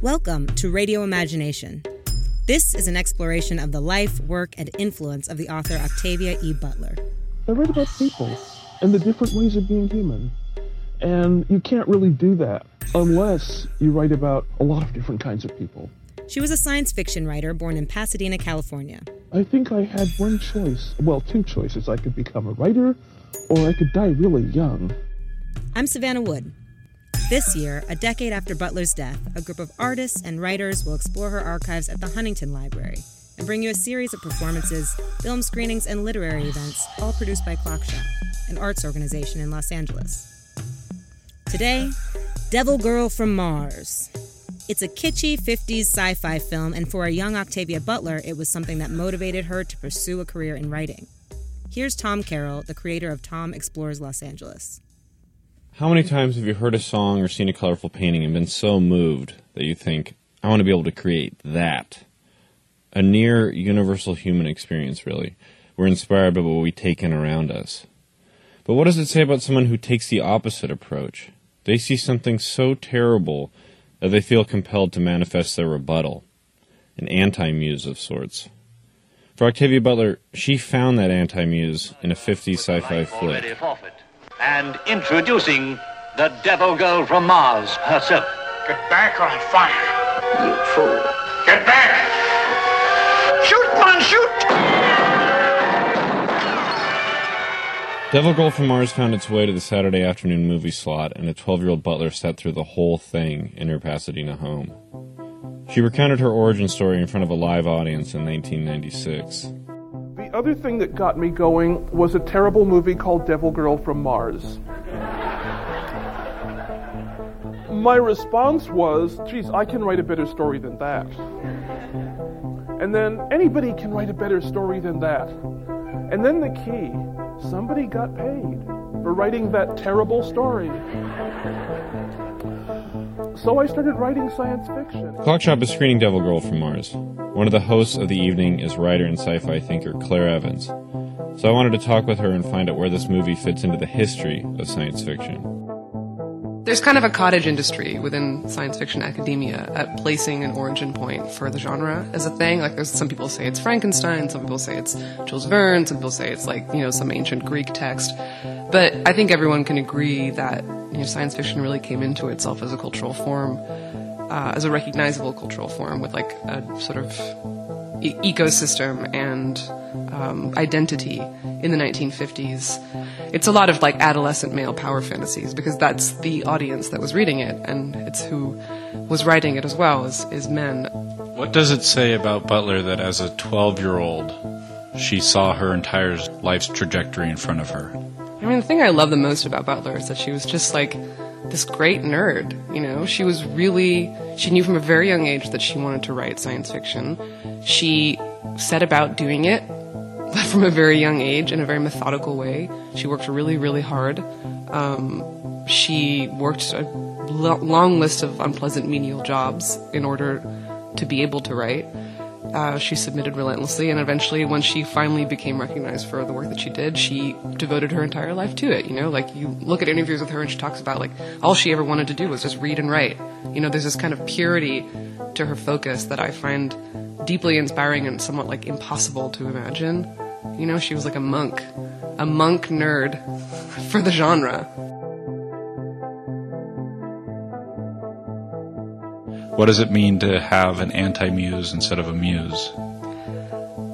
Welcome to Radio Imagination. This is an exploration of the life, work, and influence of the author Octavia E. Butler. I write about people and the different ways of being human. And you can't really do that unless you write about a lot of different kinds of people. She was a science fiction writer born in Pasadena, California. I think I had one choice well, two choices. I could become a writer or I could die really young. I'm Savannah Wood. This year, a decade after Butler's death, a group of artists and writers will explore her archives at the Huntington Library and bring you a series of performances, film screenings, and literary events, all produced by Clockshop, an arts organization in Los Angeles. Today, Devil Girl from Mars. It's a kitschy 50s sci fi film, and for a young Octavia Butler, it was something that motivated her to pursue a career in writing. Here's Tom Carroll, the creator of Tom Explores Los Angeles. How many times have you heard a song or seen a colorful painting and been so moved that you think, I want to be able to create that? A near universal human experience, really. We're inspired by what we take in around us. But what does it say about someone who takes the opposite approach? They see something so terrible that they feel compelled to manifest their rebuttal, an anti muse of sorts. For Octavia Butler, she found that anti muse in a 50s sci fi flick. And introducing the Devil Girl from Mars herself. Get back or I'll fire. You fool. Get back! Shoot, man, shoot! Devil Girl from Mars found its way to the Saturday afternoon movie slot, and a 12 year old Butler sat through the whole thing in her Pasadena home. She recounted her origin story in front of a live audience in 1996. The other thing that got me going was a terrible movie called Devil Girl from Mars. My response was, geez, I can write a better story than that. And then anybody can write a better story than that. And then the key somebody got paid for writing that terrible story. So I started writing science fiction. Clockshop is screening Devil Girl from Mars. One of the hosts of the evening is writer and sci fi thinker Claire Evans. So I wanted to talk with her and find out where this movie fits into the history of science fiction. There's kind of a cottage industry within science fiction academia at placing an origin point for the genre as a thing. Like, there's some people say it's Frankenstein, some people say it's Jules Verne, some people say it's like you know some ancient Greek text. But I think everyone can agree that you know science fiction really came into itself as a cultural form, uh, as a recognizable cultural form with like a sort of e- ecosystem and um, identity in the 1950s. It's a lot of like adolescent male power fantasies because that's the audience that was reading it, and it's who was writing it as well is, is men. What does it say about Butler that as a 12 year old, she saw her entire life's trajectory in front of her? I mean, the thing I love the most about Butler is that she was just like this great nerd. You know, she was really, she knew from a very young age that she wanted to write science fiction. She set about doing it from a very young age in a very methodical way. She worked really, really hard. Um, she worked a lo- long list of unpleasant menial jobs in order to be able to write. Uh, she submitted relentlessly, and eventually, when she finally became recognized for the work that she did, she devoted her entire life to it. You know, like you look at interviews with her, and she talks about like all she ever wanted to do was just read and write. You know, there's this kind of purity to her focus that I find deeply inspiring and somewhat like impossible to imagine. You know, she was like a monk, a monk nerd for the genre. What does it mean to have an anti muse instead of a muse?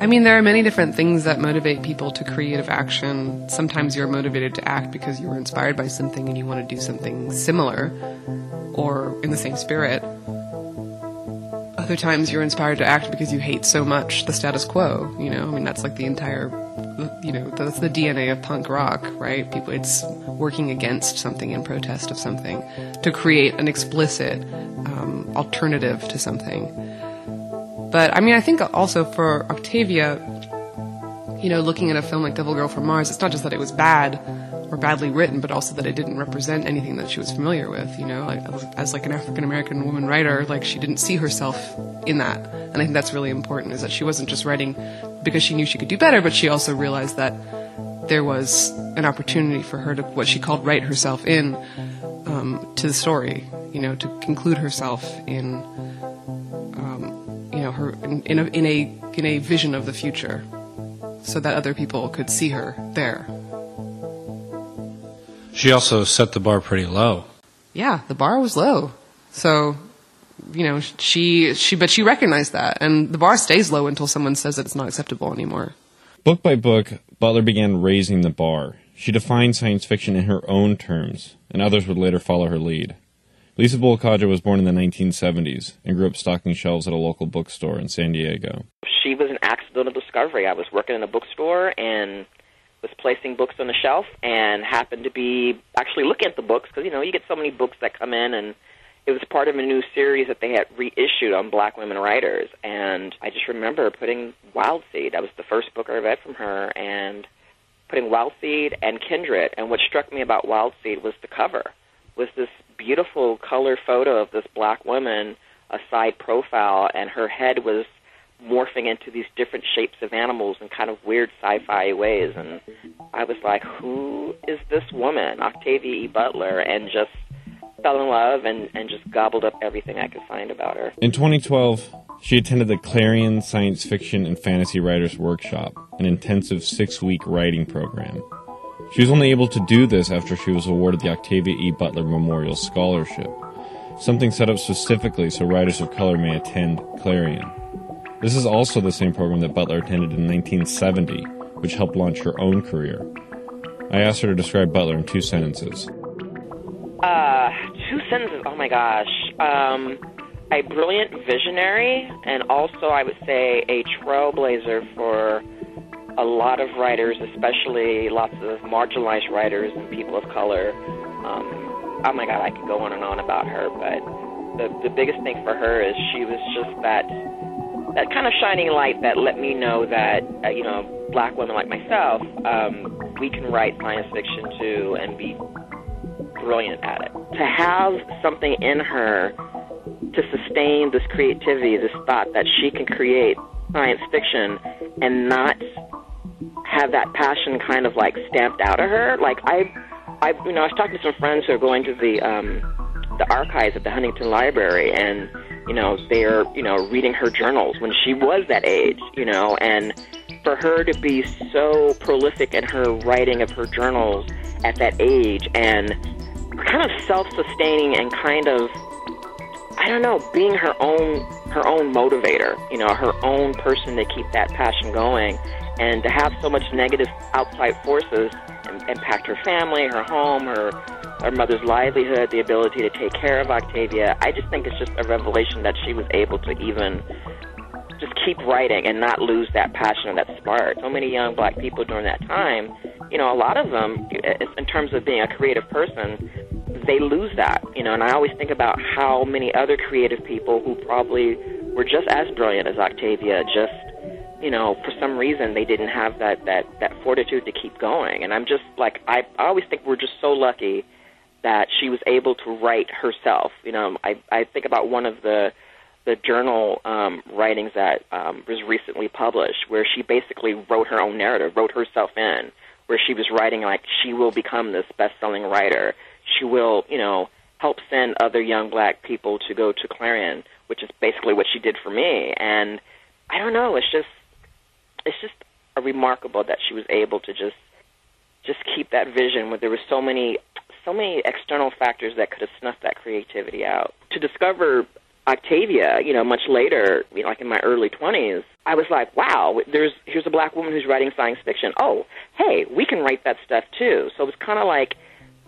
I mean, there are many different things that motivate people to creative action. Sometimes you're motivated to act because you were inspired by something and you want to do something similar or in the same spirit. Other times you're inspired to act because you hate so much the status quo, you know? I mean, that's like the entire, you know, that's the DNA of punk rock, right? People, it's working against something in protest of something to create an explicit alternative to something. But I mean, I think also for Octavia, you know, looking at a film like Devil Girl from Mars, it's not just that it was bad or badly written, but also that it didn't represent anything that she was familiar with. You know, like as, like an African American woman writer, like she didn't see herself in that, and I think that's really important. Is that she wasn't just writing because she knew she could do better, but she also realized that there was an opportunity for her to what she called write herself in um, to the story. You know, to conclude herself in, um, you know, her in, in a in a in a vision of the future, so that other people could see her there. She also set the bar pretty low. Yeah, the bar was low, so you know she she but she recognized that, and the bar stays low until someone says that it's not acceptable anymore. Book by book, Butler began raising the bar. She defined science fiction in her own terms, and others would later follow her lead. Lisa Bolekaja was born in the 1970s and grew up stocking shelves at a local bookstore in San Diego. She was an accidental discovery. I was working in a bookstore and was placing books on the shelf and happened to be actually looking at the books because, you know, you get so many books that come in and it was part of a new series that they had reissued on black women writers. And I just remember putting Wild Seed. That was the first book I read from her and putting Wild Seed and Kindred. And what struck me about Wild Seed was the cover, was this beautiful color photo of this black woman, a side profile, and her head was morphing into these different shapes of animals in kind of weird sci-fi ways. And I was like, who is this woman, Octavia E. Butler? And just fell in love and, and just gobbled up everything I could find about her. In 2012, she attended the Clarion Science Fiction and Fantasy Writers Workshop, an intensive six week writing program. She was only able to do this after she was awarded the Octavia E. Butler Memorial Scholarship, something set up specifically so writers of color may attend Clarion. This is also the same program that Butler attended in 1970, which helped launch her own career. I asked her to describe Butler in two sentences. Uh, two sentences. Oh my gosh. Um, a brilliant visionary, and also I would say a trailblazer for a lot of writers, especially lots of marginalized writers and people of color. Um, oh my God, I could go on and on about her, but the the biggest thing for her is she was just that that kind of shining light that let me know that uh, you know black women like myself um, we can write science fiction too and be brilliant at it. To have something in her to sustain this creativity, this thought that she can create science fiction and not have that passion kind of like stamped out of her. Like I, I, you know, I was talking to some friends who are going to the um, the archives at the Huntington Library, and you know, they're you know reading her journals when she was that age, you know, and for her to be so prolific in her writing of her journals at that age and kind of self-sustaining and kind of I don't know, being her own her own motivator, you know, her own person to keep that passion going and to have so much negative outside forces impact her family, her home, her her mother's livelihood, the ability to take care of Octavia. I just think it's just a revelation that she was able to even just keep writing and not lose that passion and that spark. So many young black people during that time, you know, a lot of them, in terms of being a creative person, they lose that, you know. And I always think about how many other creative people who probably were just as brilliant as Octavia, just you know, for some reason they didn't have that that that fortitude to keep going. And I'm just like I, I always think we're just so lucky that she was able to write herself. You know, I I think about one of the the journal um, writings that um, was recently published, where she basically wrote her own narrative, wrote herself in, where she was writing like she will become this best-selling writer. She will, you know, help send other young black people to go to Clarion, which is basically what she did for me. And I don't know, it's just it's just remarkable that she was able to just just keep that vision when there were so many so many external factors that could have snuffed that creativity out. To discover Octavia, you know, much later, you know, like in my early 20s, I was like, wow, there's here's a black woman who's writing science fiction. Oh, hey, we can write that stuff too. So it was kind of like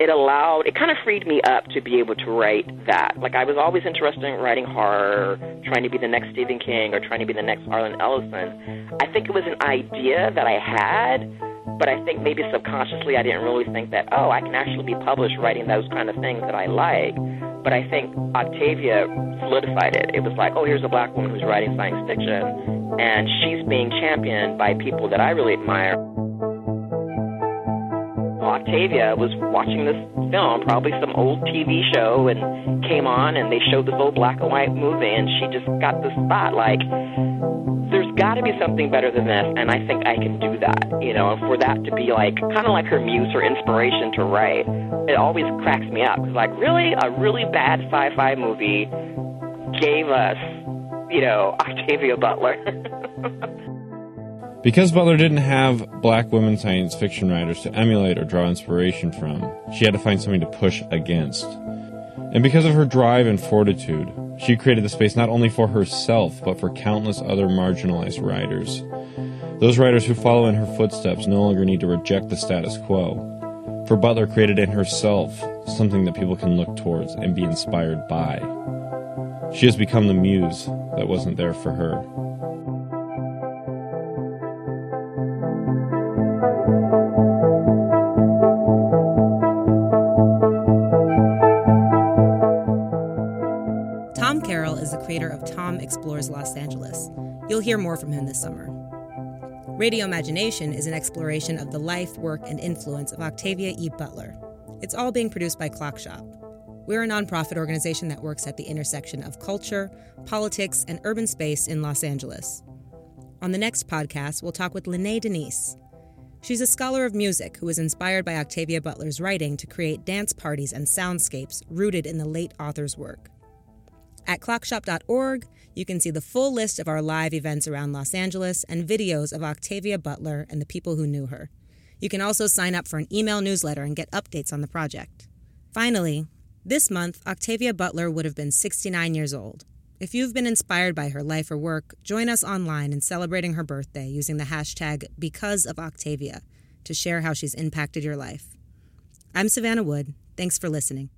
it allowed, it kind of freed me up to be able to write that. Like I was always interested in writing horror, trying to be the next Stephen King or trying to be the next Harlan Ellison. I think it was an idea that I had, but I think maybe subconsciously I didn't really think that, oh, I can actually be published writing those kind of things that I like. But I think Octavia solidified it. It was like, oh, here's a black woman who's writing science fiction, and she's being championed by people that I really admire. Octavia was watching this film, probably some old TV show, and came on and they showed this old black and white movie, and she just got the spot. Like, there's got to be something better than this, and I think I can do that. You know, for that to be like kind of like her muse or inspiration to write, it always cracks me up. Like really a really bad sci-fi movie gave us, you know, Octavia Butler. Because Butler didn't have black women science fiction writers to emulate or draw inspiration from, she had to find something to push against. And because of her drive and fortitude, she created the space not only for herself, but for countless other marginalized writers. Those writers who follow in her footsteps no longer need to reject the status quo. For Butler created in herself something that people can look towards and be inspired by. She has become the muse that wasn't there for her. Creator of Tom Explores Los Angeles. You'll hear more from him this summer. Radio Imagination is an exploration of the life, work, and influence of Octavia E. Butler. It's all being produced by Clockshop. We're a nonprofit organization that works at the intersection of culture, politics, and urban space in Los Angeles. On the next podcast, we'll talk with Lynnée Denise. She's a scholar of music who was inspired by Octavia Butler's writing to create dance parties and soundscapes rooted in the late author's work. At clockshop.org, you can see the full list of our live events around Los Angeles and videos of Octavia Butler and the people who knew her. You can also sign up for an email newsletter and get updates on the project. Finally, this month, Octavia Butler would have been 69 years old. If you've been inspired by her life or work, join us online in celebrating her birthday using the hashtag #BecauseOfOctavia to share how she's impacted your life. I'm Savannah Wood. Thanks for listening.